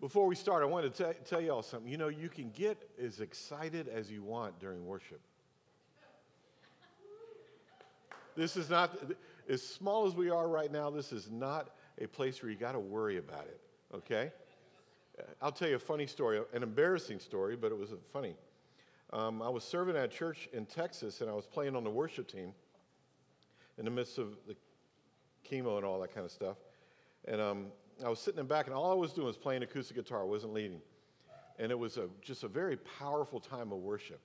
Before we start, I want to t- tell you all something. You know, you can get as excited as you want during worship. This is not, as small as we are right now, this is not a place where you got to worry about it, okay? I'll tell you a funny story, an embarrassing story, but it was funny. Um, I was serving at a church in Texas, and I was playing on the worship team in the midst of the chemo and all that kind of stuff. And um, I was sitting in back, and all I was doing was playing acoustic guitar. I wasn't leading. And it was a, just a very powerful time of worship.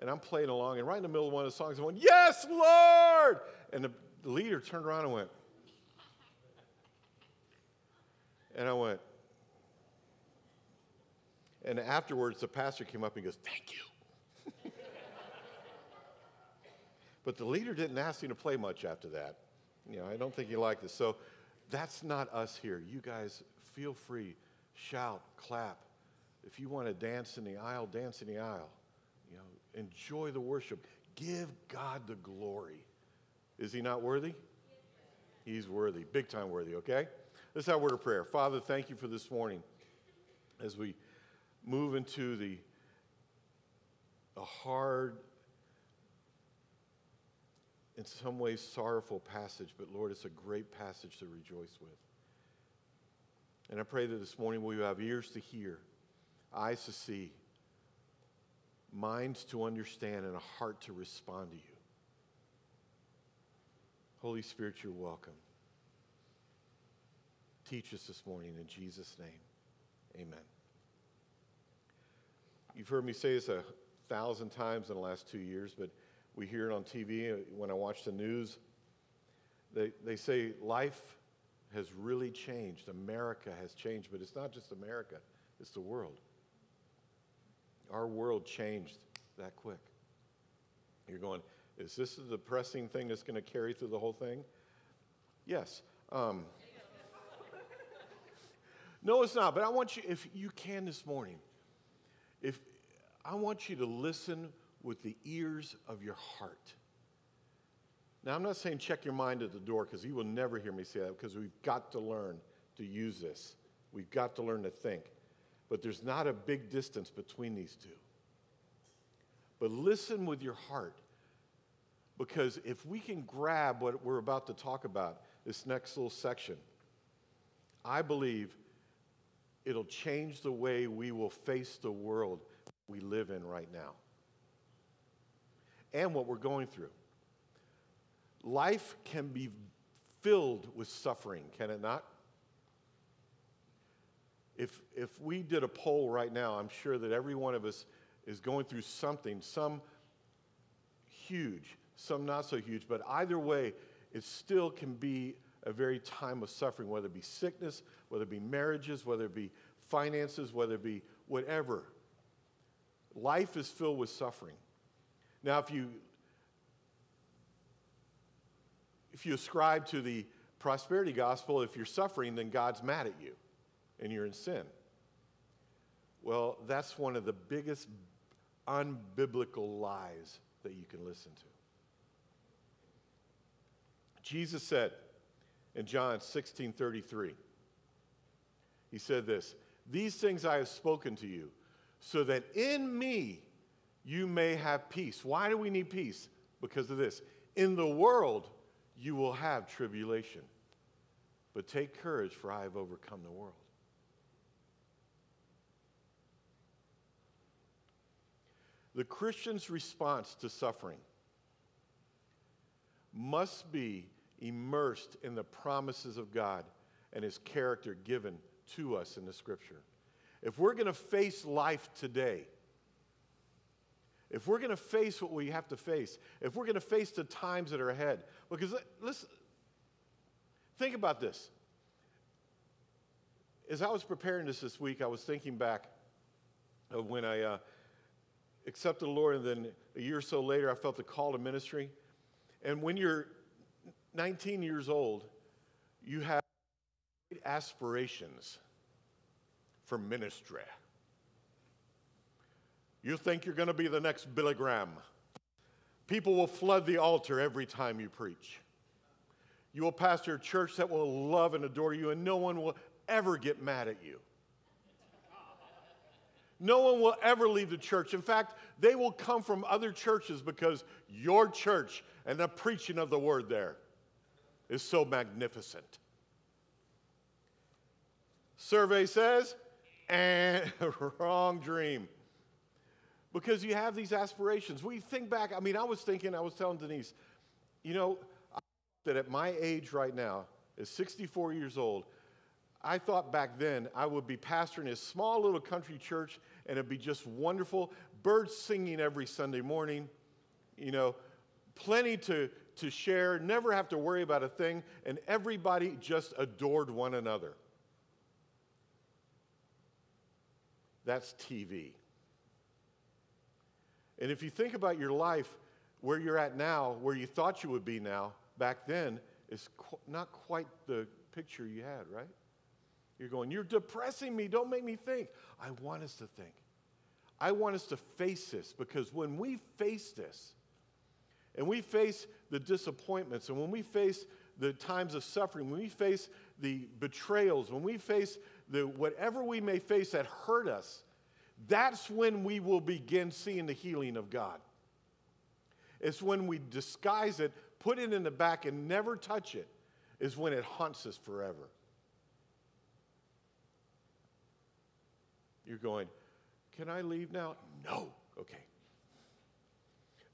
And I'm playing along, and right in the middle of one of the songs, I went, Yes, Lord! And the, leader turned around and went, and I went, and afterwards, the pastor came up and goes, Thank you. but the leader didn't ask him to play much after that. You know, I don't think he liked this. So that's not us here. You guys feel free, shout, clap. If you want to dance in the aisle, dance in the aisle. You know, enjoy the worship. Give God the glory. Is he not worthy? He's worthy, big time worthy, okay? Let's have a word of prayer. Father, thank you for this morning as we move into the a hard, in some ways sorrowful passage, but Lord, it's a great passage to rejoice with. And I pray that this morning we will have ears to hear, eyes to see, minds to understand, and a heart to respond to you. Holy Spirit, you're welcome. Teach us this morning in Jesus' name. Amen. You've heard me say this a thousand times in the last two years, but we hear it on TV uh, when I watch the news. They, they say life has really changed. America has changed, but it's not just America, it's the world. Our world changed that quick. You're going, is this a depressing thing that's going to carry through the whole thing? Yes. Um, no, it's not. But I want you, if you can this morning, if I want you to listen with the ears of your heart. Now, I'm not saying check your mind at the door because you will never hear me say that because we've got to learn to use this. We've got to learn to think. But there's not a big distance between these two. But listen with your heart because if we can grab what we're about to talk about, this next little section, I believe it'll change the way we will face the world we live in right now and what we're going through. Life can be filled with suffering, can it not? If, if we did a poll right now, I'm sure that every one of us is going through something, some huge, some not so huge, but either way, it still can be a very time of suffering, whether it be sickness, whether it be marriages, whether it be finances, whether it be whatever. Life is filled with suffering. Now, if you if you ascribe to the prosperity gospel, if you're suffering, then God's mad at you and you're in sin. Well, that's one of the biggest unbiblical lies that you can listen to. Jesus said in John 16 33, He said this These things I have spoken to you, so that in me you may have peace. Why do we need peace? Because of this. In the world, you will have tribulation. But take courage, for I have overcome the world. The Christian's response to suffering must be immersed in the promises of God and his character given to us in the scripture. If we're going to face life today, if we're going to face what we have to face, if we're going to face the times that are ahead, because let's think about this. As I was preparing this this week, I was thinking back of when I uh, accepted the Lord, and then a year or so later, I felt the call to ministry. And when you're 19 years old, you have aspirations for ministry. You think you're going to be the next Billy Graham. People will flood the altar every time you preach. You will pastor a church that will love and adore you, and no one will ever get mad at you. No one will ever leave the church. In fact, they will come from other churches because your church and the preaching of the word there is so magnificent. Survey says, and wrong dream. Because you have these aspirations. We think back, I mean, I was thinking, I was telling Denise, you know, that at my age right now, is 64 years old, I thought back then I would be pastoring a small little country church and it'd be just wonderful. Birds singing every Sunday morning, you know, plenty to, to share, never have to worry about a thing, and everybody just adored one another. That's TV. And if you think about your life, where you're at now, where you thought you would be now, back then, is qu- not quite the picture you had, right? You're going, You're depressing me. Don't make me think. I want us to think. I want us to face this because when we face this, and we face the disappointments, and when we face the times of suffering, when we face the betrayals, when we face the whatever we may face that hurt us, that's when we will begin seeing the healing of God. It's when we disguise it, put it in the back, and never touch it, is when it haunts us forever. You're going, Can I leave now? No. Okay.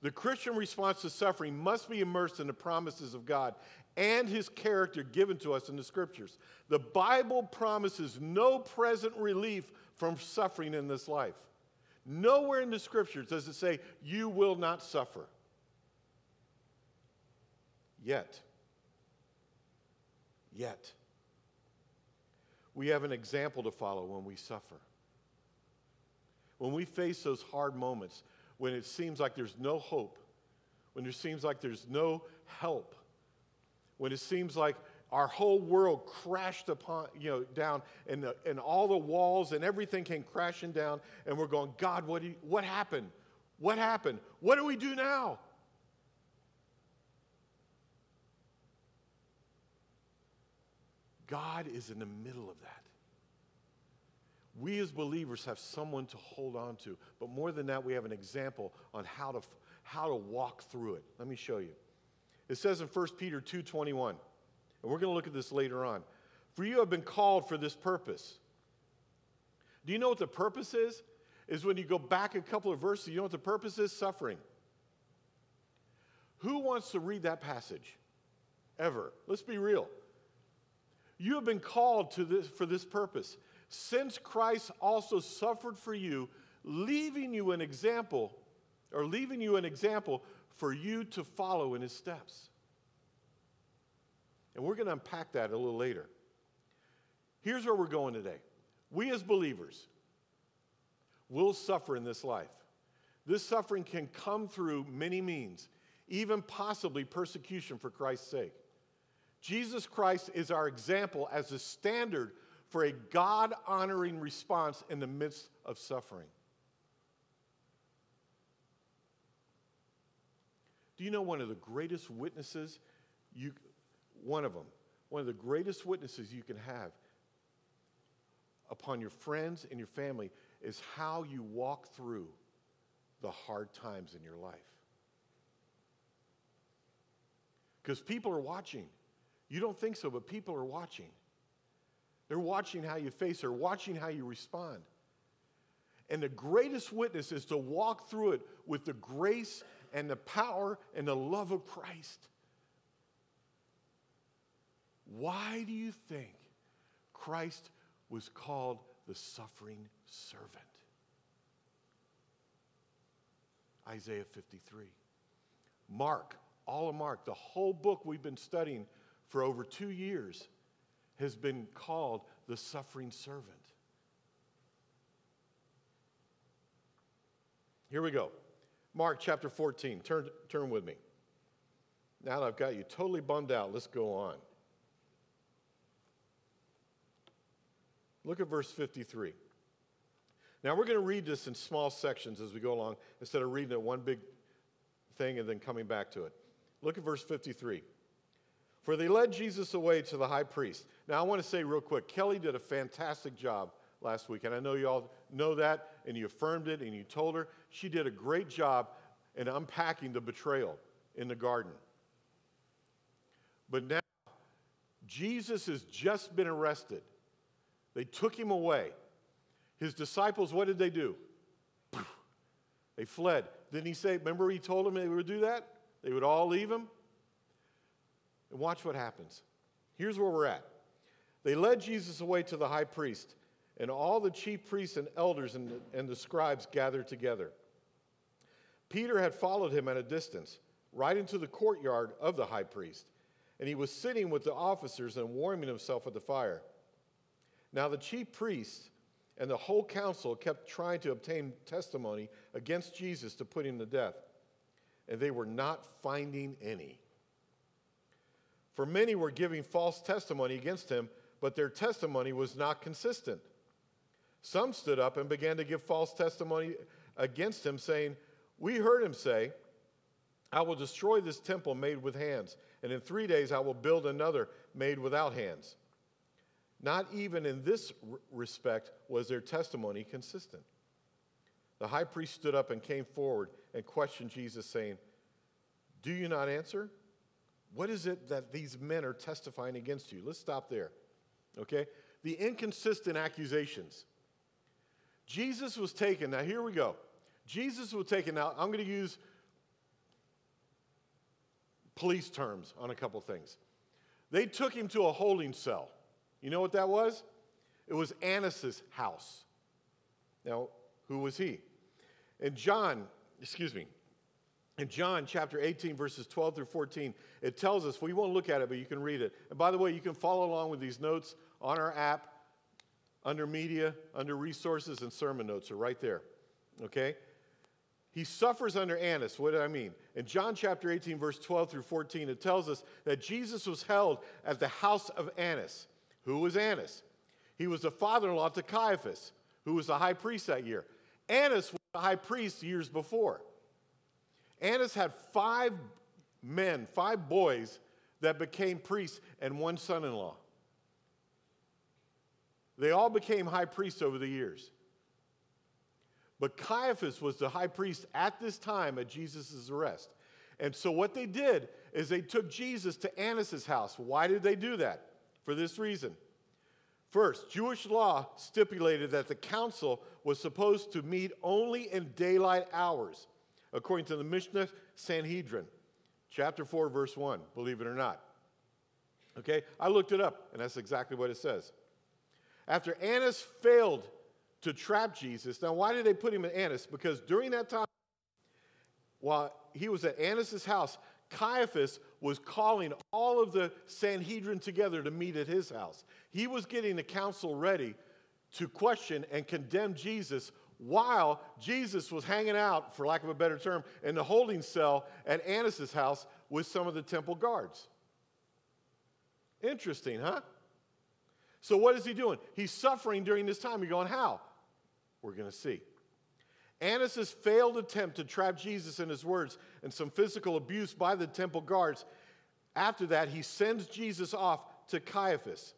The Christian response to suffering must be immersed in the promises of God and his character given to us in the scriptures. The Bible promises no present relief from suffering in this life. Nowhere in the scriptures does it say, You will not suffer. Yet, yet, we have an example to follow when we suffer. When we face those hard moments, when it seems like there's no hope, when it seems like there's no help, when it seems like our whole world crashed upon, you know, down and, the, and all the walls and everything came crashing down, and we're going, God, what, you, what happened? What happened? What do we do now? God is in the middle of that we as believers have someone to hold on to. But more than that, we have an example on how to, how to walk through it. Let me show you. It says in 1 Peter 2.21, and we're going to look at this later on. For you have been called for this purpose. Do you know what the purpose is? Is when you go back a couple of verses, you know what the purpose is? Suffering. Who wants to read that passage? Ever. Let's be real. You have been called to this, for this purpose since Christ also suffered for you, leaving you an example, or leaving you an example for you to follow in his steps. And we're going to unpack that a little later. Here's where we're going today. We as believers will suffer in this life. This suffering can come through many means, even possibly persecution for Christ's sake. Jesus Christ is our example as a standard for a God honoring response in the midst of suffering. Do you know one of the greatest witnesses you one of them, one of the greatest witnesses you can have upon your friends and your family is how you walk through the hard times in your life. Because people are watching. You don't think so, but people are watching. They're watching how you face, they're watching how you respond. And the greatest witness is to walk through it with the grace and the power and the love of Christ. Why do you think Christ was called the suffering servant? Isaiah 53. Mark, all of Mark, the whole book we've been studying for over two years has been called the suffering servant. Here we go. Mark chapter 14. Turn, turn with me. Now that I've got you totally bummed out, let's go on. Look at verse 53. Now we're going to read this in small sections as we go along instead of reading it one big thing and then coming back to it. Look at verse 53. For they led Jesus away to the high priest. Now, I want to say real quick Kelly did a fantastic job last week. And I know you all know that, and you affirmed it, and you told her. She did a great job in unpacking the betrayal in the garden. But now, Jesus has just been arrested. They took him away. His disciples, what did they do? They fled. Didn't he say, remember he told them they would do that? They would all leave him? And watch what happens. Here's where we're at. They led Jesus away to the high priest, and all the chief priests and elders and the, and the scribes gathered together. Peter had followed him at a distance, right into the courtyard of the high priest, and he was sitting with the officers and warming himself at the fire. Now, the chief priests and the whole council kept trying to obtain testimony against Jesus to put him to death, and they were not finding any. For many were giving false testimony against him, but their testimony was not consistent. Some stood up and began to give false testimony against him, saying, We heard him say, I will destroy this temple made with hands, and in three days I will build another made without hands. Not even in this respect was their testimony consistent. The high priest stood up and came forward and questioned Jesus, saying, Do you not answer? What is it that these men are testifying against you? Let's stop there. Okay? The inconsistent accusations. Jesus was taken, now here we go. Jesus was taken, now I'm going to use police terms on a couple things. They took him to a holding cell. You know what that was? It was Annas' house. Now, who was he? In John, excuse me, in John chapter 18, verses 12 through 14, it tells us, we won't look at it, but you can read it. And by the way, you can follow along with these notes on our app, under media, under resources, and sermon notes are right there. Okay? He suffers under Annas. What do I mean? In John chapter 18, verse 12 through 14, it tells us that Jesus was held at the house of Annas. Who was Annas? He was the father in law to Caiaphas, who was the high priest that year. Annas was the high priest years before. Annas had five men, five boys that became priests, and one son in law. They all became high priests over the years. But Caiaphas was the high priest at this time at Jesus' arrest. And so what they did is they took Jesus to Annas' house. Why did they do that? For this reason. First, Jewish law stipulated that the council was supposed to meet only in daylight hours according to the Mishnah Sanhedrin, chapter 4, verse 1, believe it or not. Okay, I looked it up, and that's exactly what it says. After Annas failed to trap Jesus, now why did they put him in Annas? Because during that time, while he was at Annas' house, Caiaphas was calling all of the Sanhedrin together to meet at his house. He was getting the council ready to question and condemn Jesus while Jesus was hanging out, for lack of a better term, in the holding cell at Annas' house with some of the temple guards. Interesting, huh? So, what is he doing? He's suffering during this time. You're going, how? We're going to see. Annas' failed attempt to trap Jesus in his words and some physical abuse by the temple guards. After that, he sends Jesus off to Caiaphas.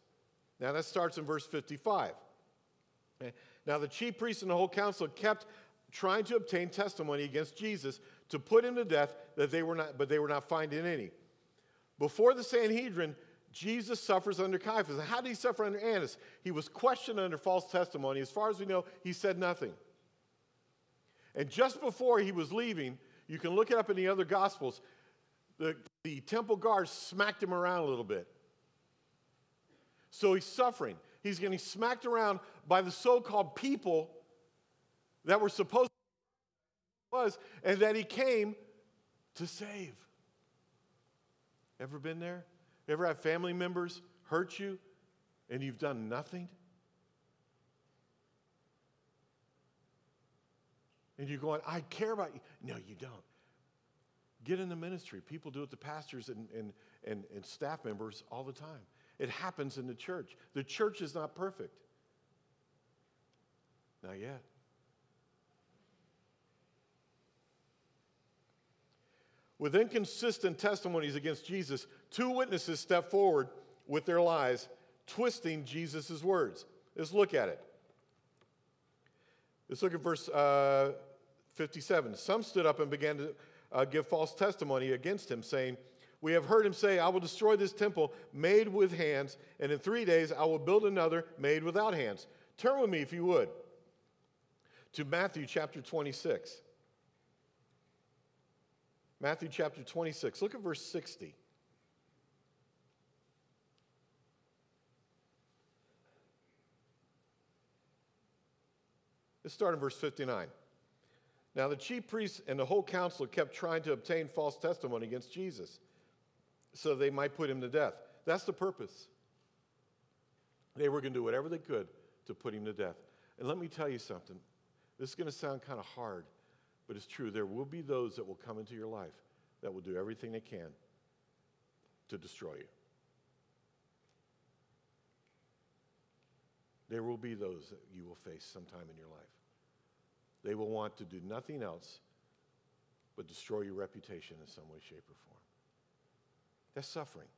Now, that starts in verse 55. Okay? Now, the chief priests and the whole council kept trying to obtain testimony against Jesus to put him to death, that they were not, but they were not finding any. Before the Sanhedrin, Jesus suffers under Caiaphas. How did he suffer under Annas? He was questioned under false testimony. As far as we know, he said nothing. And just before he was leaving, you can look it up in the other Gospels, the, the temple guards smacked him around a little bit. So he's suffering. He's getting smacked around by the so-called people that were supposed to was and that he came to save. Ever been there? Ever have family members hurt you and you've done nothing? And you're going, I care about you. No, you don't. Get in the ministry. People do it to pastors and, and, and, and staff members all the time. It happens in the church. The church is not perfect. Not yet. With inconsistent testimonies against Jesus, two witnesses step forward with their lies, twisting Jesus' words. Let's look at it. Let's look at verse uh, 57. Some stood up and began to uh, give false testimony against him, saying, We have heard him say, I will destroy this temple made with hands, and in three days I will build another made without hands. Turn with me, if you would, to Matthew chapter 26. Matthew chapter 26. Look at verse 60. Let's start in verse 59. Now, the chief priests and the whole council kept trying to obtain false testimony against Jesus so they might put him to death. That's the purpose. They were going to do whatever they could to put him to death. And let me tell you something. This is going to sound kind of hard, but it's true. There will be those that will come into your life that will do everything they can to destroy you. There will be those that you will face sometime in your life. They will want to do nothing else but destroy your reputation in some way, shape, or form. That's suffering.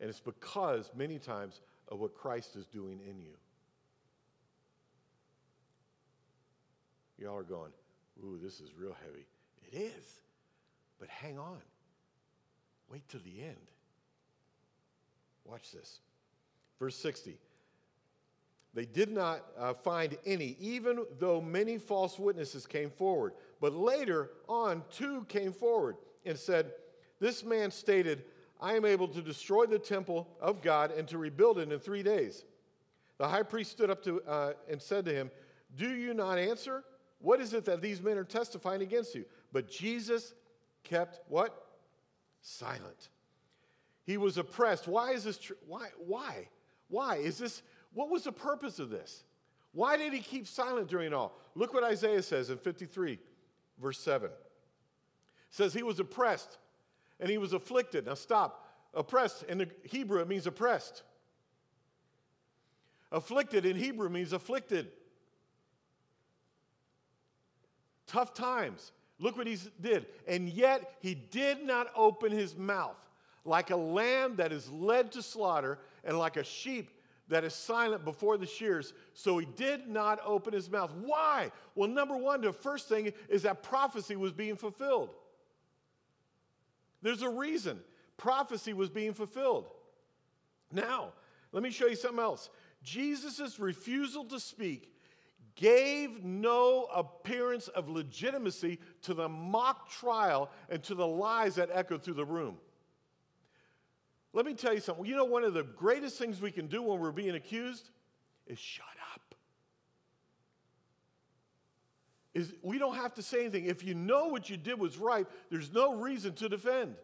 And it's because many times of what Christ is doing in you. Y'all are going, ooh, this is real heavy. It is. But hang on. Wait till the end. Watch this. Verse 60. They did not uh, find any, even though many false witnesses came forward. But later on, two came forward and said, This man stated, I am able to destroy the temple of God and to rebuild it in three days. The high priest stood up to, uh, and said to him, Do you not answer? What is it that these men are testifying against you? But Jesus kept what? Silent. He was oppressed. Why is this true? Why? Why? Why? Is this what was the purpose of this? Why did he keep silent during all? Look what Isaiah says in 53, verse 7. It says he was oppressed and he was afflicted. Now stop. Oppressed in the Hebrew, it means oppressed. Afflicted in Hebrew means afflicted. Tough times. Look what he did. And yet he did not open his mouth. Like a lamb that is led to slaughter, and like a sheep that is silent before the shears. So he did not open his mouth. Why? Well, number one, the first thing is that prophecy was being fulfilled. There's a reason prophecy was being fulfilled. Now, let me show you something else. Jesus' refusal to speak gave no appearance of legitimacy to the mock trial and to the lies that echoed through the room. Let me tell you something. You know, one of the greatest things we can do when we're being accused is shut up. Is we don't have to say anything. If you know what you did was right, there's no reason to defend.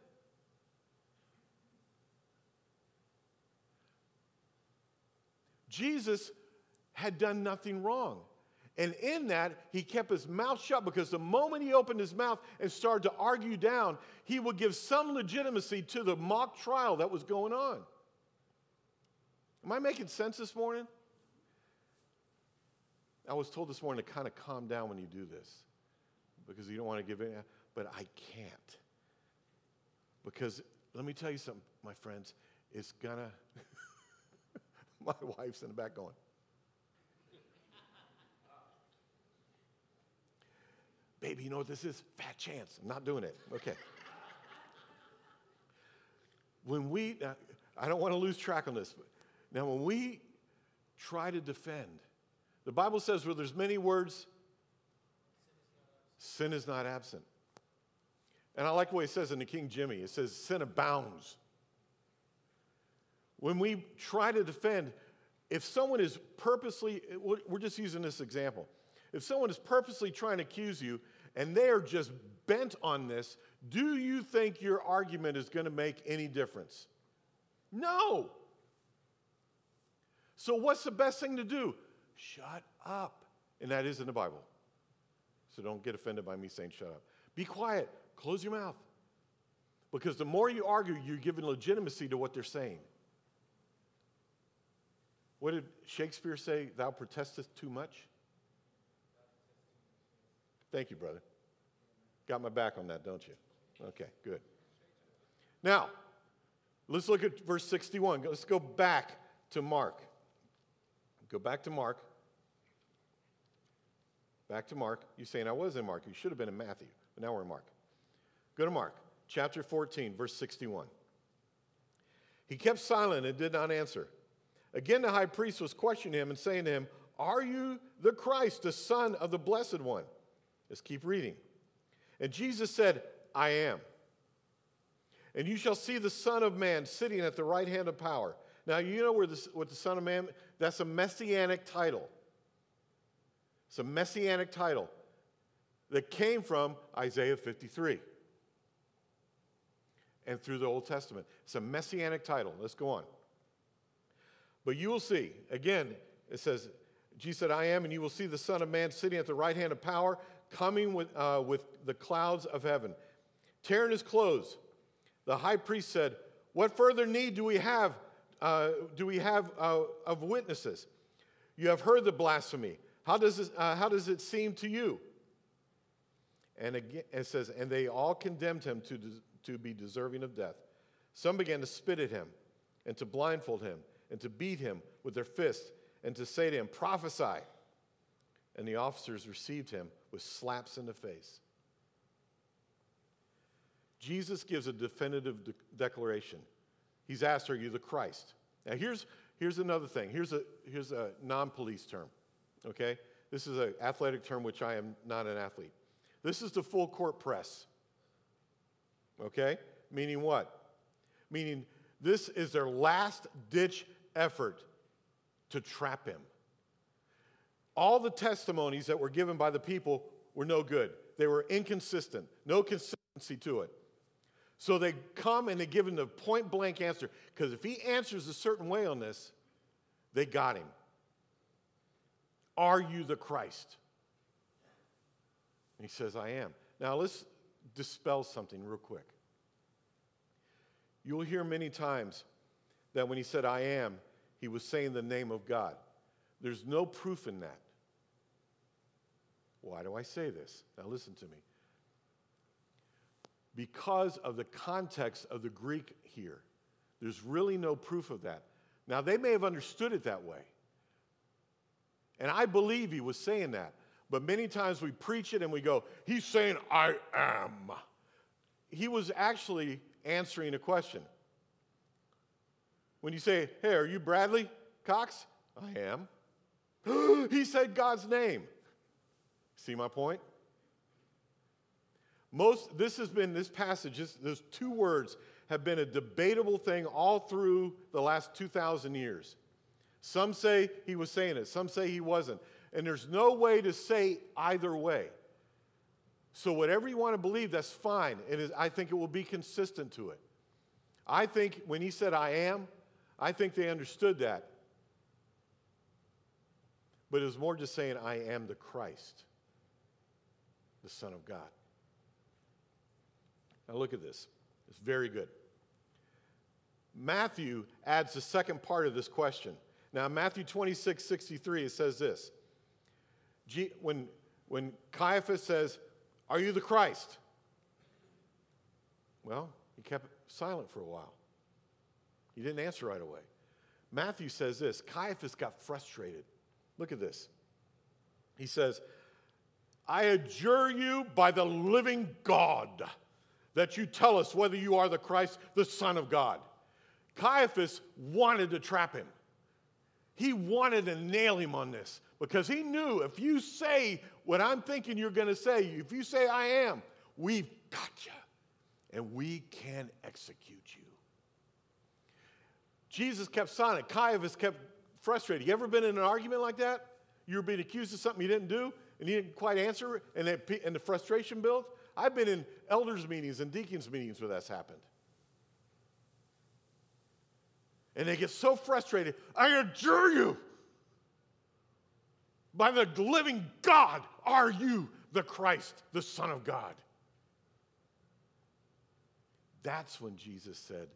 Jesus had done nothing wrong. And in that, he kept his mouth shut because the moment he opened his mouth and started to argue down, he would give some legitimacy to the mock trial that was going on. Am I making sense this morning? I was told this morning to kind of calm down when you do this because you don't want to give in, but I can't. Because let me tell you something, my friends, it's gonna, my wife's in the back going, Baby, you know what this is? Fat chance. I'm not doing it. Okay. when we, uh, I don't want to lose track on this. Now, when we try to defend, the Bible says where there's many words, sin is not absent. And I like what it says in the King Jimmy it says, sin abounds. When we try to defend, if someone is purposely, we're just using this example. If someone is purposely trying to accuse you and they are just bent on this, do you think your argument is going to make any difference? No. So, what's the best thing to do? Shut up. And that is in the Bible. So, don't get offended by me saying shut up. Be quiet. Close your mouth. Because the more you argue, you're giving legitimacy to what they're saying. What did Shakespeare say? Thou protestest too much? Thank you, brother. Got my back on that, don't you? Okay, good. Now, let's look at verse 61. Let's go back to Mark. Go back to Mark. Back to Mark. You're saying I was in Mark. You should have been in Matthew, but now we're in Mark. Go to Mark, chapter 14, verse 61. He kept silent and did not answer. Again, the high priest was questioning him and saying to him, Are you the Christ, the Son of the Blessed One? Let's keep reading. And Jesus said, I am. And you shall see the Son of Man sitting at the right hand of power. Now, you know where this, what the Son of Man, that's a messianic title. It's a messianic title that came from Isaiah 53 and through the Old Testament. It's a messianic title. Let's go on. But you will see, again, it says, Jesus said, I am, and you will see the Son of Man sitting at the right hand of power, coming with, uh, with the clouds of heaven. Tearing his clothes, the high priest said, What further need do we have? Uh, do we have uh, of witnesses? You have heard the blasphemy. How does, it, uh, how does it seem to you? And again, it says, And they all condemned him to, to be deserving of death. Some began to spit at him and to blindfold him and to beat him with their fists and to say to him, Prophesy. And the officers received him with slaps in the face. Jesus gives a definitive de- declaration. He's asked, Are you the Christ? Now, here's, here's another thing. Here's a, here's a non police term, okay? This is an athletic term, which I am not an athlete. This is the full court press, okay? Meaning what? Meaning this is their last ditch effort to trap him. All the testimonies that were given by the people were no good. They were inconsistent, no consistency to it. So they come and they give him the point blank answer. Because if he answers a certain way on this, they got him. Are you the Christ? And he says, I am. Now let's dispel something real quick. You'll hear many times that when he said, I am, he was saying the name of God. There's no proof in that. Why do I say this? Now, listen to me. Because of the context of the Greek here, there's really no proof of that. Now, they may have understood it that way. And I believe he was saying that. But many times we preach it and we go, He's saying, I am. He was actually answering a question. When you say, Hey, are you Bradley Cox? I am. he said God's name. See my point? Most, this has been, this passage, this, those two words have been a debatable thing all through the last 2,000 years. Some say he was saying it, some say he wasn't. And there's no way to say either way. So, whatever you want to believe, that's fine. It is, I think it will be consistent to it. I think when he said, I am, I think they understood that. But it was more just saying, I am the Christ, the Son of God. Now look at this. It's very good. Matthew adds the second part of this question. Now, Matthew 26, 63, it says this. When, when Caiaphas says, Are you the Christ? Well, he kept silent for a while. He didn't answer right away. Matthew says this Caiaphas got frustrated. Look at this. He says, I adjure you by the living God that you tell us whether you are the Christ, the Son of God. Caiaphas wanted to trap him. He wanted to nail him on this because he knew if you say what I'm thinking you're going to say, if you say I am, we've got you and we can execute you. Jesus kept silent. Caiaphas kept frustrated. You ever been in an argument like that? You were being accused of something you didn't do, and he didn't quite answer, and, it, and the frustration built? I've been in elders' meetings and deacons' meetings where that's happened. And they get so frustrated. I adjure you, by the living God, are you the Christ, the Son of God? That's when Jesus said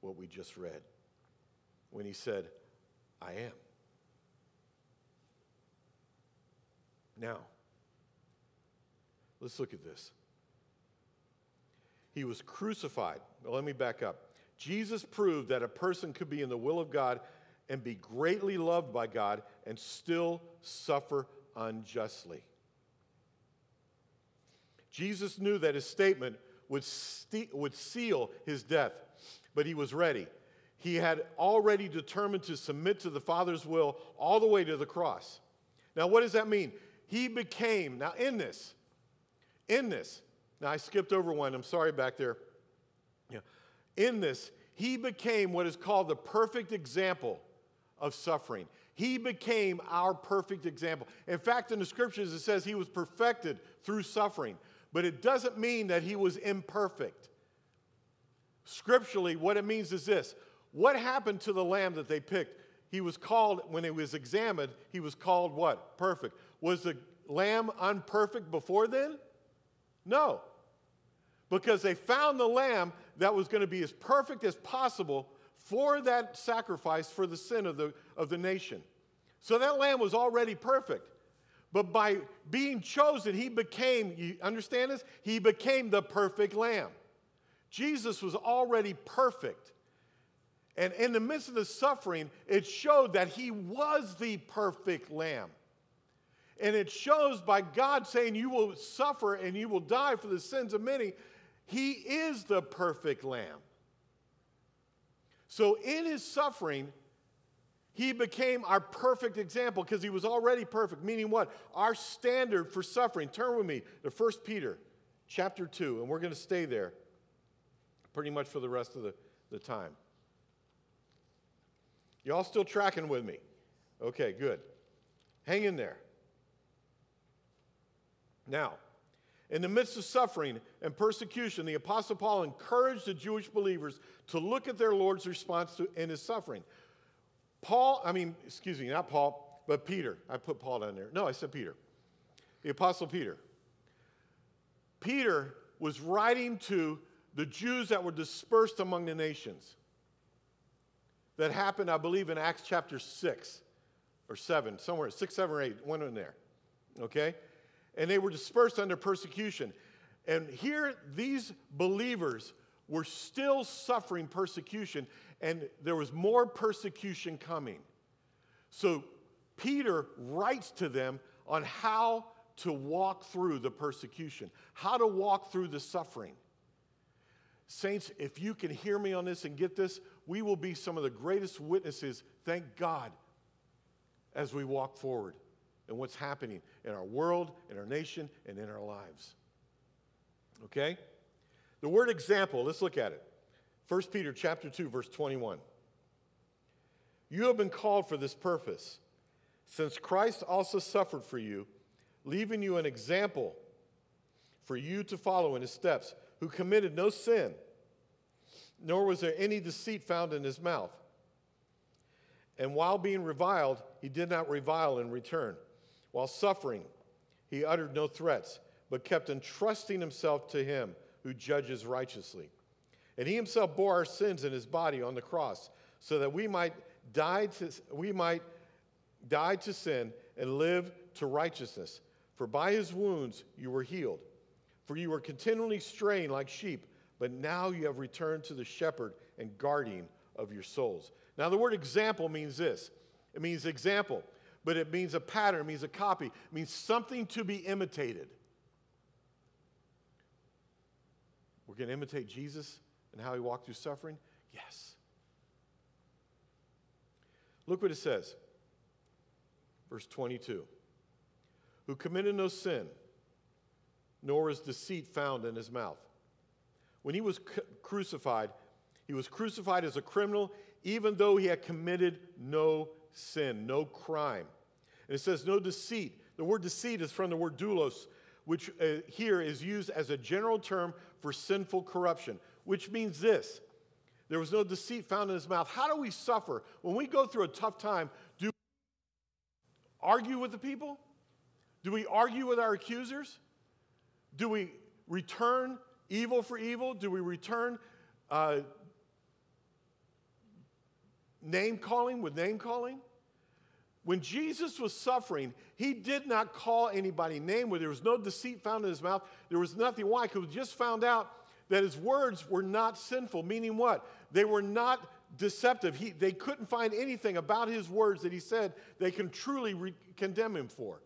what we just read when he said, I am. Now, let's look at this. He was crucified. Let me back up. Jesus proved that a person could be in the will of God and be greatly loved by God and still suffer unjustly. Jesus knew that his statement would, would seal his death, but he was ready. He had already determined to submit to the Father's will all the way to the cross. Now, what does that mean? He became, now in this, in this, now I skipped over one, I'm sorry back there. Yeah. In this, he became what is called the perfect example of suffering. He became our perfect example. In fact, in the scriptures, it says he was perfected through suffering, but it doesn't mean that he was imperfect. Scripturally, what it means is this what happened to the lamb that they picked? He was called, when it was examined, he was called what? Perfect. Was the lamb unperfect before then? No. Because they found the lamb that was going to be as perfect as possible for that sacrifice for the sin of the, of the nation. So that lamb was already perfect. But by being chosen, he became, you understand this? He became the perfect lamb. Jesus was already perfect. And in the midst of the suffering, it showed that he was the perfect lamb. And it shows by God saying, You will suffer and you will die for the sins of many. He is the perfect lamb. So in his suffering, he became our perfect example because he was already perfect, meaning what? Our standard for suffering. Turn with me to 1 Peter chapter 2, and we're going to stay there pretty much for the rest of the, the time. Y'all still tracking with me? Okay, good. Hang in there. Now, in the midst of suffering and persecution, the Apostle Paul encouraged the Jewish believers to look at their Lord's response to, in his suffering. Paul, I mean, excuse me, not Paul, but Peter. I put Paul down there. No, I said Peter. The Apostle Peter. Peter was writing to the Jews that were dispersed among the nations. That happened, I believe, in Acts chapter 6 or 7, somewhere, 6, 7, or 8, one in there. Okay? And they were dispersed under persecution. And here, these believers were still suffering persecution, and there was more persecution coming. So, Peter writes to them on how to walk through the persecution, how to walk through the suffering. Saints, if you can hear me on this and get this, we will be some of the greatest witnesses, thank God, as we walk forward and what's happening in our world, in our nation, and in our lives. Okay? The word example, let's look at it. 1 Peter chapter 2 verse 21. You have been called for this purpose, since Christ also suffered for you, leaving you an example for you to follow in his steps, who committed no sin, nor was there any deceit found in his mouth. And while being reviled, he did not revile in return. While suffering, he uttered no threats, but kept entrusting himself to him who judges righteously. And he himself bore our sins in his body on the cross, so that we might die to, we might die to sin and live to righteousness. For by his wounds you were healed. For you were continually straying like sheep, but now you have returned to the shepherd and guardian of your souls. Now, the word example means this it means example but it means a pattern, means a copy, means something to be imitated. We're going to imitate Jesus and how he walked through suffering? Yes. Look what it says. Verse 22 Who committed no sin, nor was deceit found in his mouth. When he was crucified, he was crucified as a criminal, even though he had committed no sin, no crime. And it says no deceit. The word deceit is from the word dolos, which uh, here is used as a general term for sinful corruption, which means this there was no deceit found in his mouth. How do we suffer? When we go through a tough time, do we argue with the people? Do we argue with our accusers? Do we return evil for evil? Do we return uh, name calling with name calling? When Jesus was suffering, he did not call anybody name where there was no deceit found in his mouth. There was nothing. Why? Because we just found out that his words were not sinful, meaning what? They were not deceptive. He, they couldn't find anything about his words that he said they can truly re- condemn him for.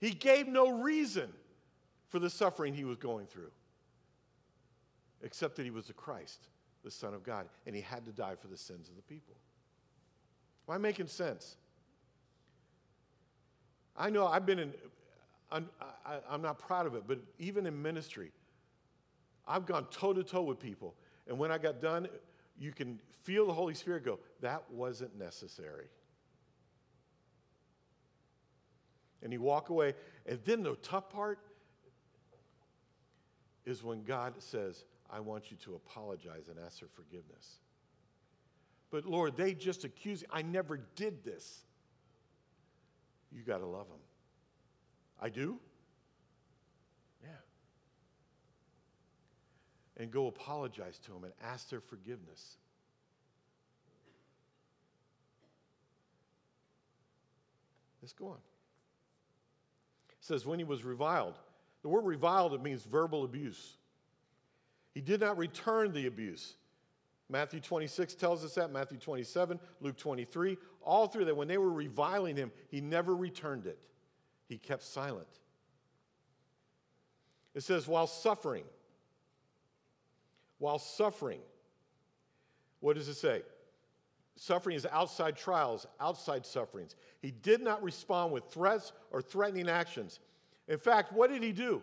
He gave no reason for the suffering he was going through, except that he was the Christ, the Son of God, and he had to die for the sins of the people. Am I making sense? I know I've been in, I'm, I, am not proud of it, but even in ministry, I've gone toe to toe with people. And when I got done, you can feel the Holy Spirit go, that wasn't necessary. And you walk away. And then the tough part is when God says, I want you to apologize and ask for forgiveness. But Lord, they just accuse you. I never did this. You got to love them. I do? Yeah. And go apologize to them and ask their forgiveness. Let's go on. It says, when he was reviled. The word reviled, it means verbal abuse. He did not return the abuse. Matthew 26 tells us that, Matthew 27, Luke 23, all through that. When they were reviling him, he never returned it, he kept silent. It says, while suffering, while suffering, what does it say? Suffering is outside trials, outside sufferings. He did not respond with threats or threatening actions. In fact, what did he do?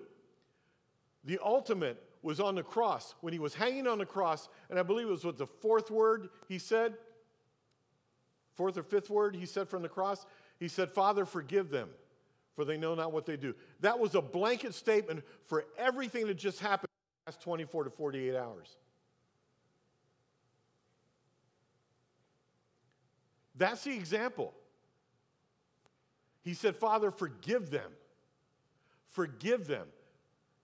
The ultimate was on the cross. When he was hanging on the cross, and I believe it was what the fourth word he said, fourth or fifth word he said from the cross, he said, Father, forgive them, for they know not what they do. That was a blanket statement for everything that just happened in the last 24 to 48 hours. That's the example. He said, Father, forgive them. Forgive them.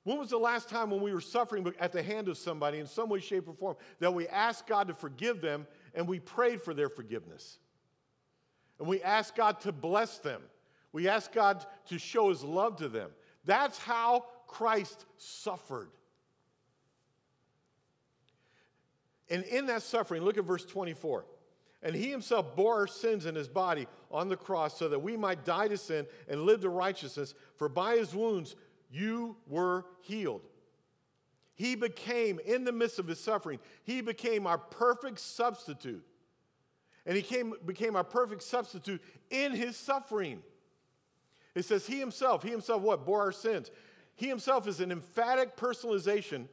When was the last time when we were suffering at the hand of somebody in some way, shape, or form that we asked God to forgive them and we prayed for their forgiveness? And we asked God to bless them. We asked God to show his love to them. That's how Christ suffered. And in that suffering, look at verse 24. And he himself bore our sins in his body on the cross so that we might die to sin and live to righteousness. For by his wounds you were healed. He became, in the midst of his suffering, he became our perfect substitute. And he came, became our perfect substitute in his suffering. It says, He himself, He himself what? Bore our sins. He himself is an emphatic personalization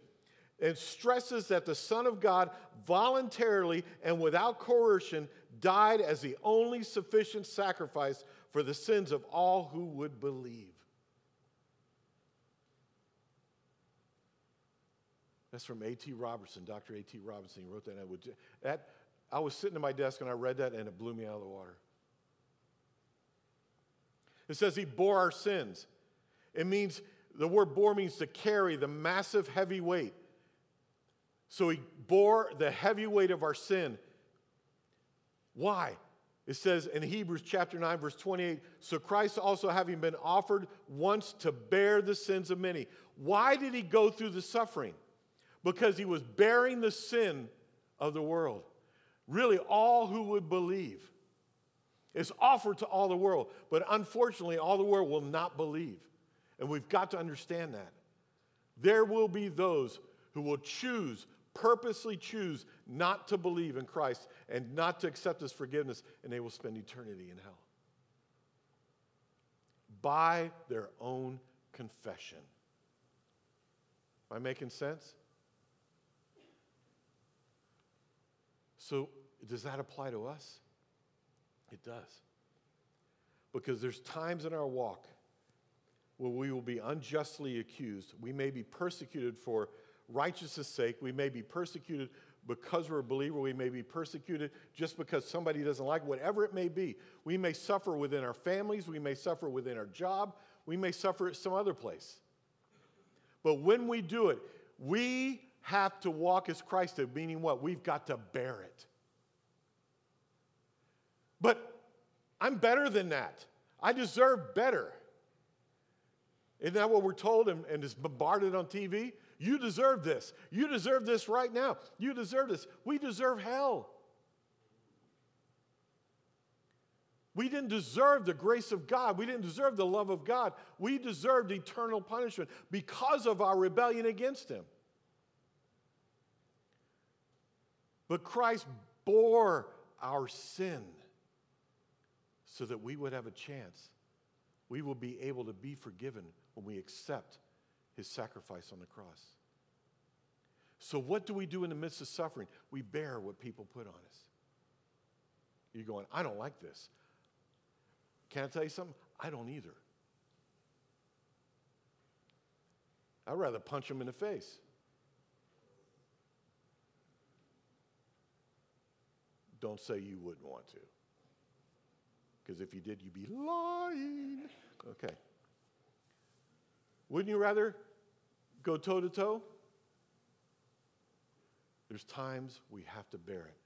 and stresses that the Son of God voluntarily and without coercion died as the only sufficient sacrifice for the sins of all who would believe. That's from A.T. Robertson, Dr. A.T. Robertson. He wrote that. I, would, that. I was sitting at my desk and I read that and it blew me out of the water. It says he bore our sins. It means, the word bore means to carry the massive heavy weight. So he bore the heavy weight of our sin. Why? It says in Hebrews chapter 9, verse 28 So Christ also, having been offered once to bear the sins of many. Why did he go through the suffering? Because he was bearing the sin of the world. Really, all who would believe. It's offered to all the world, but unfortunately, all the world will not believe. And we've got to understand that. There will be those who will choose purposely choose not to believe in Christ and not to accept his forgiveness, and they will spend eternity in hell. By their own confession. Am I making sense? So, does that apply to us? It does. Because there's times in our walk where we will be unjustly accused. We may be persecuted for righteousness' sake. We may be persecuted because we're a believer. We may be persecuted just because somebody doesn't like whatever it may be. We may suffer within our families. We may suffer within our job. We may suffer at some other place. But when we do it, we have to walk as Christ did, meaning what? We've got to bear it. But I'm better than that. I deserve better. Isn't that what we're told and, and is bombarded on TV? You deserve this. You deserve this right now. You deserve this. We deserve hell. We didn't deserve the grace of God. We didn't deserve the love of God. We deserved eternal punishment because of our rebellion against Him. But Christ bore our sin so that we would have a chance. We will be able to be forgiven when we accept His sacrifice on the cross. So, what do we do in the midst of suffering? We bear what people put on us. You're going, I don't like this. Can I tell you something? I don't either. I'd rather punch them in the face. Don't say you wouldn't want to. Because if you did, you'd be lying. Okay. Wouldn't you rather go toe to toe? There's times we have to bear it.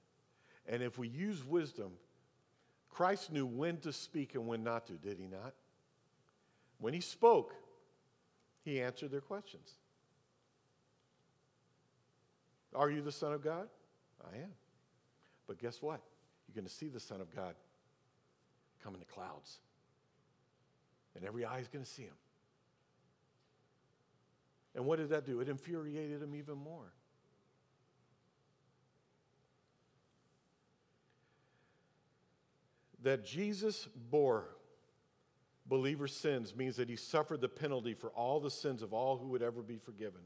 And if we use wisdom, Christ knew when to speak and when not to, did he not? When he spoke, he answered their questions. Are you the Son of God? I am. But guess what? You're going to see the Son of God come in the clouds. And every eye is going to see him. And what did that do? It infuriated him even more. That Jesus bore believers' sins means that he suffered the penalty for all the sins of all who would ever be forgiven.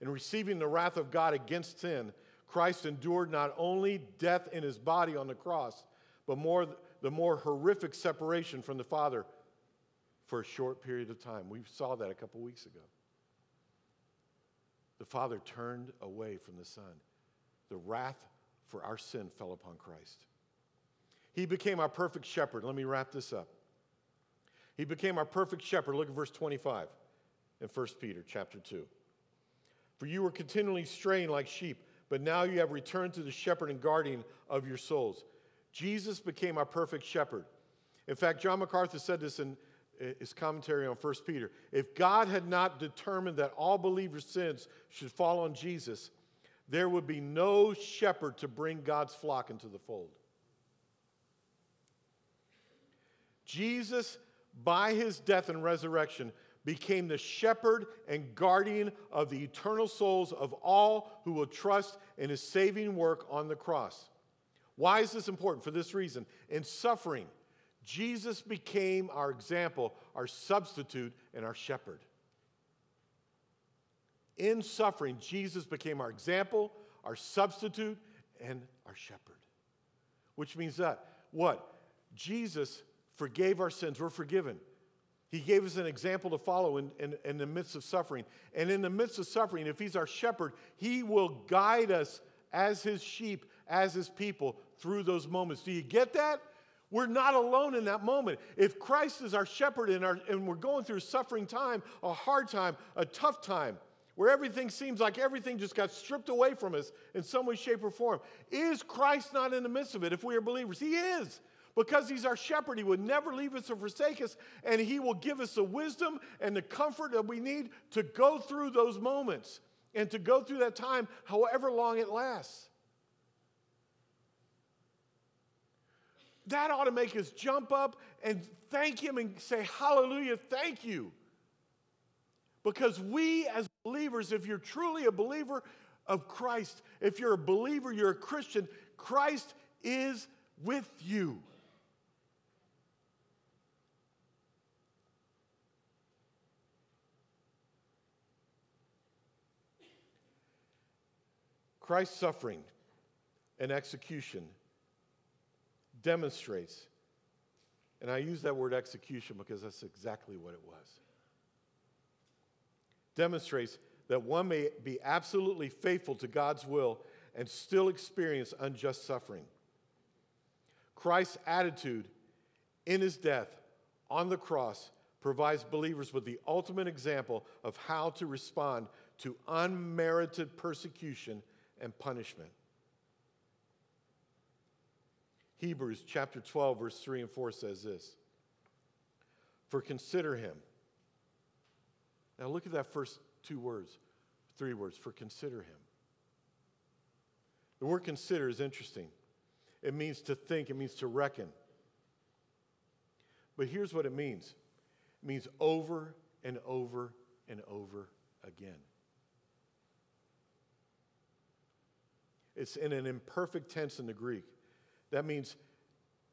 In receiving the wrath of God against sin, Christ endured not only death in his body on the cross, but more, the more horrific separation from the Father for a short period of time. We saw that a couple weeks ago. The Father turned away from the Son. The wrath for our sin fell upon Christ. He became our perfect shepherd. Let me wrap this up. He became our perfect shepherd. Look at verse 25 in 1 Peter chapter 2. For you were continually straying like sheep, but now you have returned to the shepherd and guardian of your souls. Jesus became our perfect shepherd. In fact, John MacArthur said this in his commentary on 1 Peter. If God had not determined that all believers' sins should fall on Jesus, there would be no shepherd to bring God's flock into the fold. Jesus, by his death and resurrection, became the shepherd and guardian of the eternal souls of all who will trust in his saving work on the cross. Why is this important? For this reason. In suffering, Jesus became our example, our substitute, and our shepherd. In suffering, Jesus became our example, our substitute, and our shepherd. Which means that what? Jesus forgave our sins. We're forgiven. He gave us an example to follow in, in, in, the midst of suffering. And in the midst of suffering, if He's our shepherd, He will guide us as His sheep, as His people through those moments. Do you get that? We're not alone in that moment. If Christ is our shepherd and, our, and we're going through a suffering time, a hard time, a tough time, where everything seems like everything just got stripped away from us in some way, shape, or form, is Christ not in the midst of it if we are believers? He is. Because he's our shepherd, he would never leave us or forsake us, and he will give us the wisdom and the comfort that we need to go through those moments and to go through that time, however long it lasts. That ought to make us jump up and thank him and say, Hallelujah, thank you. Because we, as believers, if you're truly a believer of Christ, if you're a believer, you're a Christian, Christ is with you. Christ's suffering and execution demonstrates, and I use that word execution because that's exactly what it was, demonstrates that one may be absolutely faithful to God's will and still experience unjust suffering. Christ's attitude in his death on the cross provides believers with the ultimate example of how to respond to unmerited persecution and punishment. Hebrews chapter 12, verse 3 and 4 says this For consider him. Now look at that first two words, three words, for consider him. The word consider is interesting. It means to think, it means to reckon. But here's what it means it means over and over and over again. It's in an imperfect tense in the Greek. That means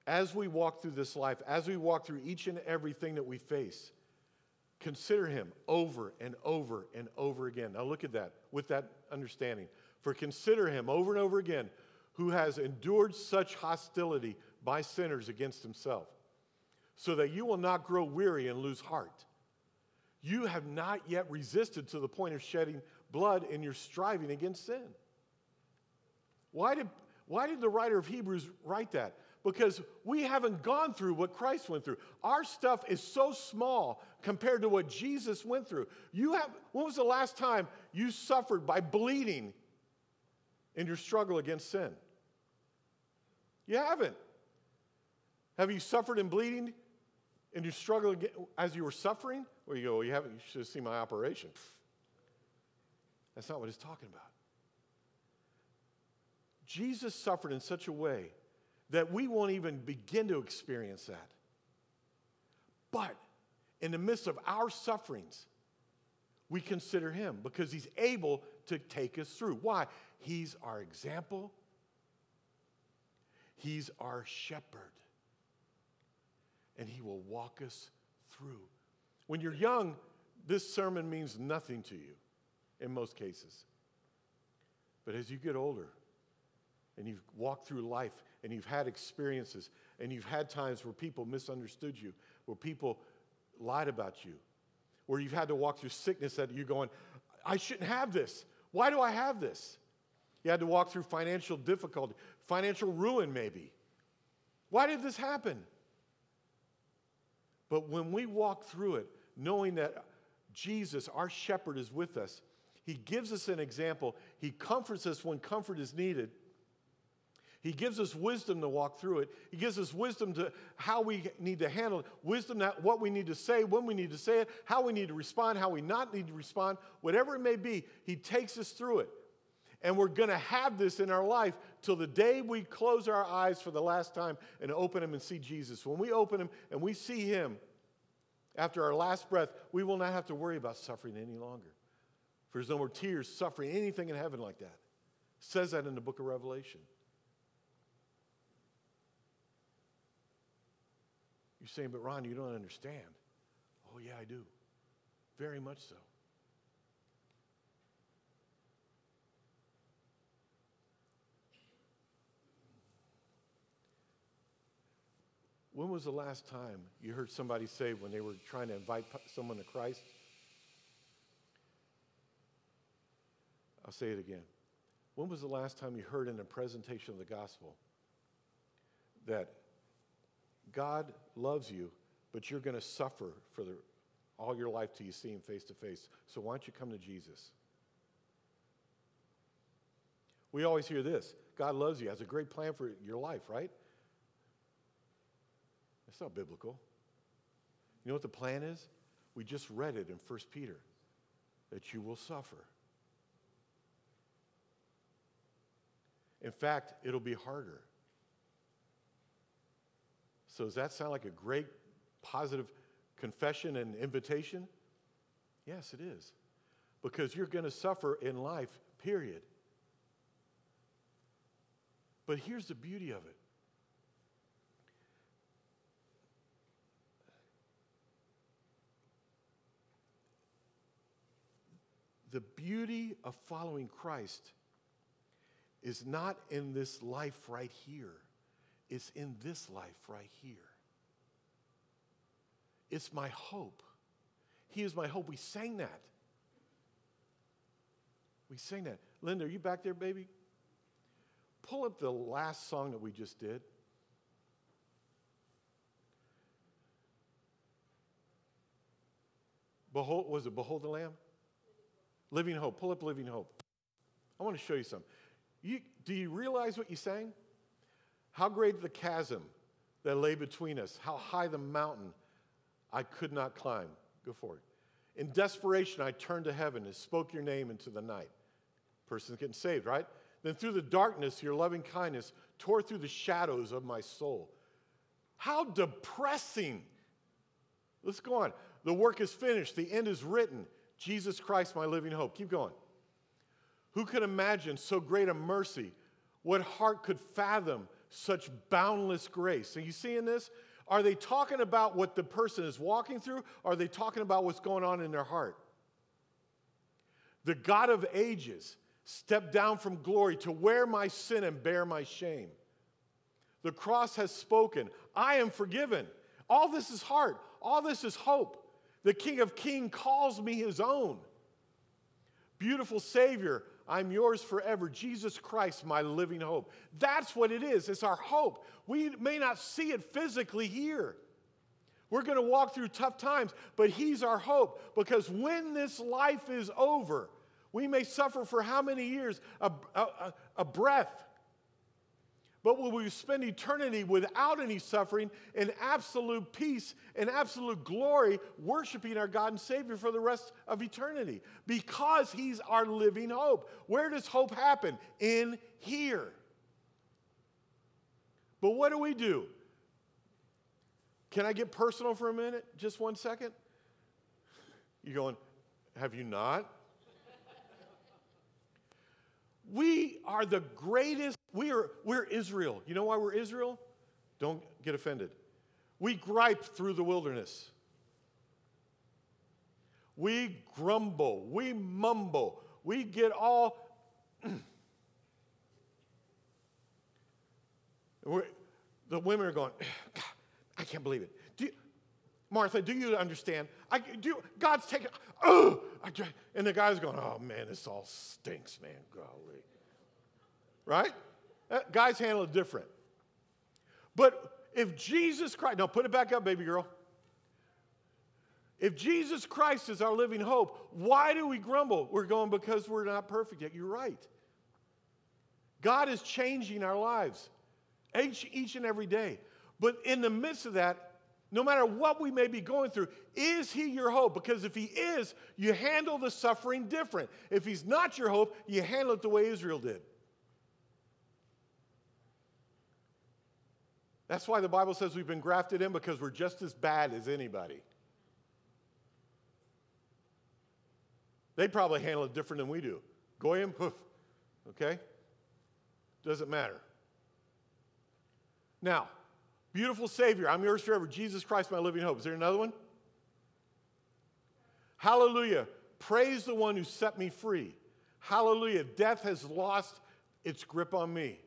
as we walk through this life, as we walk through each and everything that we face, consider him over and over and over again. Now look at that with that understanding. For consider him over and over again who has endured such hostility by sinners against himself, so that you will not grow weary and lose heart. You have not yet resisted to the point of shedding blood in your striving against sin. Why did, why did the writer of Hebrews write that? Because we haven't gone through what Christ went through. Our stuff is so small compared to what Jesus went through. You have, when was the last time you suffered by bleeding in your struggle against sin? You haven't. Have you suffered in bleeding in your struggle as you were suffering? Where you go, well, you haven't, you should have seen my operation. That's not what he's talking about. Jesus suffered in such a way that we won't even begin to experience that. But in the midst of our sufferings, we consider him because he's able to take us through. Why? He's our example, he's our shepherd, and he will walk us through. When you're young, this sermon means nothing to you in most cases. But as you get older, and you've walked through life and you've had experiences and you've had times where people misunderstood you, where people lied about you, where you've had to walk through sickness that you're going, I shouldn't have this. Why do I have this? You had to walk through financial difficulty, financial ruin, maybe. Why did this happen? But when we walk through it, knowing that Jesus, our shepherd, is with us, he gives us an example. He comforts us when comfort is needed. He gives us wisdom to walk through it. He gives us wisdom to how we need to handle it, wisdom that what we need to say, when we need to say it, how we need to respond, how we not need to respond, whatever it may be. He takes us through it. And we're going to have this in our life till the day we close our eyes for the last time and open them and see Jesus. When we open them and we see Him after our last breath, we will not have to worry about suffering any longer. For there's no more tears, suffering, anything in heaven like that. It says that in the book of Revelation. You're saying, but Ron, you don't understand. Oh, yeah, I do. Very much so. When was the last time you heard somebody say when they were trying to invite someone to Christ? I'll say it again. When was the last time you heard in a presentation of the gospel that God loves you, but you're going to suffer for the, all your life till you see him face to face. So why don't you come to Jesus? We always hear this God loves you, has a great plan for your life, right? That's not biblical. You know what the plan is? We just read it in 1 Peter that you will suffer. In fact, it'll be harder. So, does that sound like a great positive confession and invitation? Yes, it is. Because you're going to suffer in life, period. But here's the beauty of it the beauty of following Christ is not in this life right here. It's in this life right here. It's my hope. He is my hope. We sang that. We sang that. Linda, are you back there, baby? Pull up the last song that we just did. Behold, was it Behold the Lamb? Living Hope. Pull up Living Hope. I want to show you something. You, do you realize what you sang? How great the chasm that lay between us, how high the mountain I could not climb. Go forward. In desperation, I turned to heaven and spoke your name into the night. Person's getting saved, right? Then through the darkness, your loving kindness tore through the shadows of my soul. How depressing Let's go on. The work is finished, the end is written. Jesus Christ, my living hope. Keep going. Who could imagine so great a mercy? What heart could fathom such boundless grace? Are you seeing this? Are they talking about what the person is walking through? Are they talking about what's going on in their heart? The God of ages stepped down from glory to wear my sin and bear my shame. The cross has spoken. I am forgiven. All this is heart. All this is hope. The King of Kings calls me his own. Beautiful Savior, I'm yours forever. Jesus Christ, my living hope. That's what it is. It's our hope. We may not see it physically here. We're going to walk through tough times, but He's our hope because when this life is over, we may suffer for how many years? A, a, a breath. But will we spend eternity without any suffering in absolute peace and absolute glory, worshiping our God and Savior for the rest of eternity? Because He's our living hope. Where does hope happen? In here. But what do we do? Can I get personal for a minute? Just one second? You're going, have you not? We are the greatest, we are, we're Israel. You know why we're Israel? Don't get offended. We gripe through the wilderness. We grumble. We mumble. We get all. the women are going, I can't believe it. Do you, Martha, do you understand? I, do, God's taking, oh, and the guy's going, oh man, this all stinks, man, golly. Right? Uh, guys handle it different. But if Jesus Christ, now put it back up, baby girl. If Jesus Christ is our living hope, why do we grumble? We're going because we're not perfect yet. You're right. God is changing our lives each, each and every day. But in the midst of that, no matter what we may be going through, is He your hope? Because if He is, you handle the suffering different. If He's not your hope, you handle it the way Israel did. That's why the Bible says we've been grafted in because we're just as bad as anybody. They probably handle it different than we do. Goyim, hoof. Okay? Doesn't matter. Now, Beautiful Savior, I'm yours forever. Jesus Christ, my living hope. Is there another one? Hallelujah. Praise the one who set me free. Hallelujah. Death has lost its grip on me.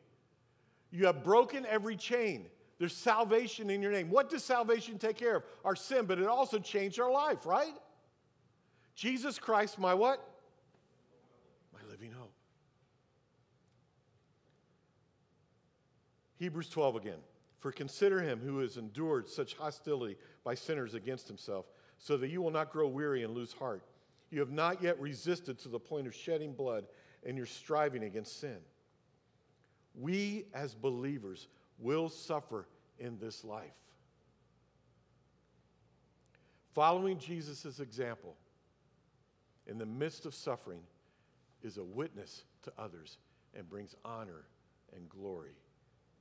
You have broken every chain. There's salvation in your name. What does salvation take care of? Our sin, but it also changed our life, right? Jesus Christ, my what? My living hope. Hebrews 12 again. For consider him who has endured such hostility by sinners against himself, so that you will not grow weary and lose heart. You have not yet resisted to the point of shedding blood, and you're striving against sin. We as believers will suffer in this life. Following Jesus' example in the midst of suffering is a witness to others and brings honor and glory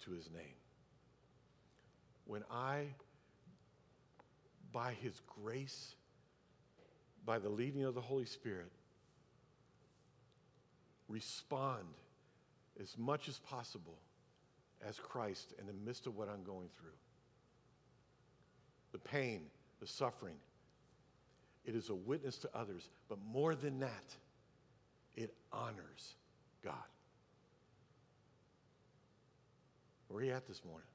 to his name when I, by His grace, by the leading of the Holy Spirit, respond as much as possible as Christ in the midst of what I'm going through. The pain, the suffering. It is a witness to others, but more than that, it honors God. Where are you at this morning?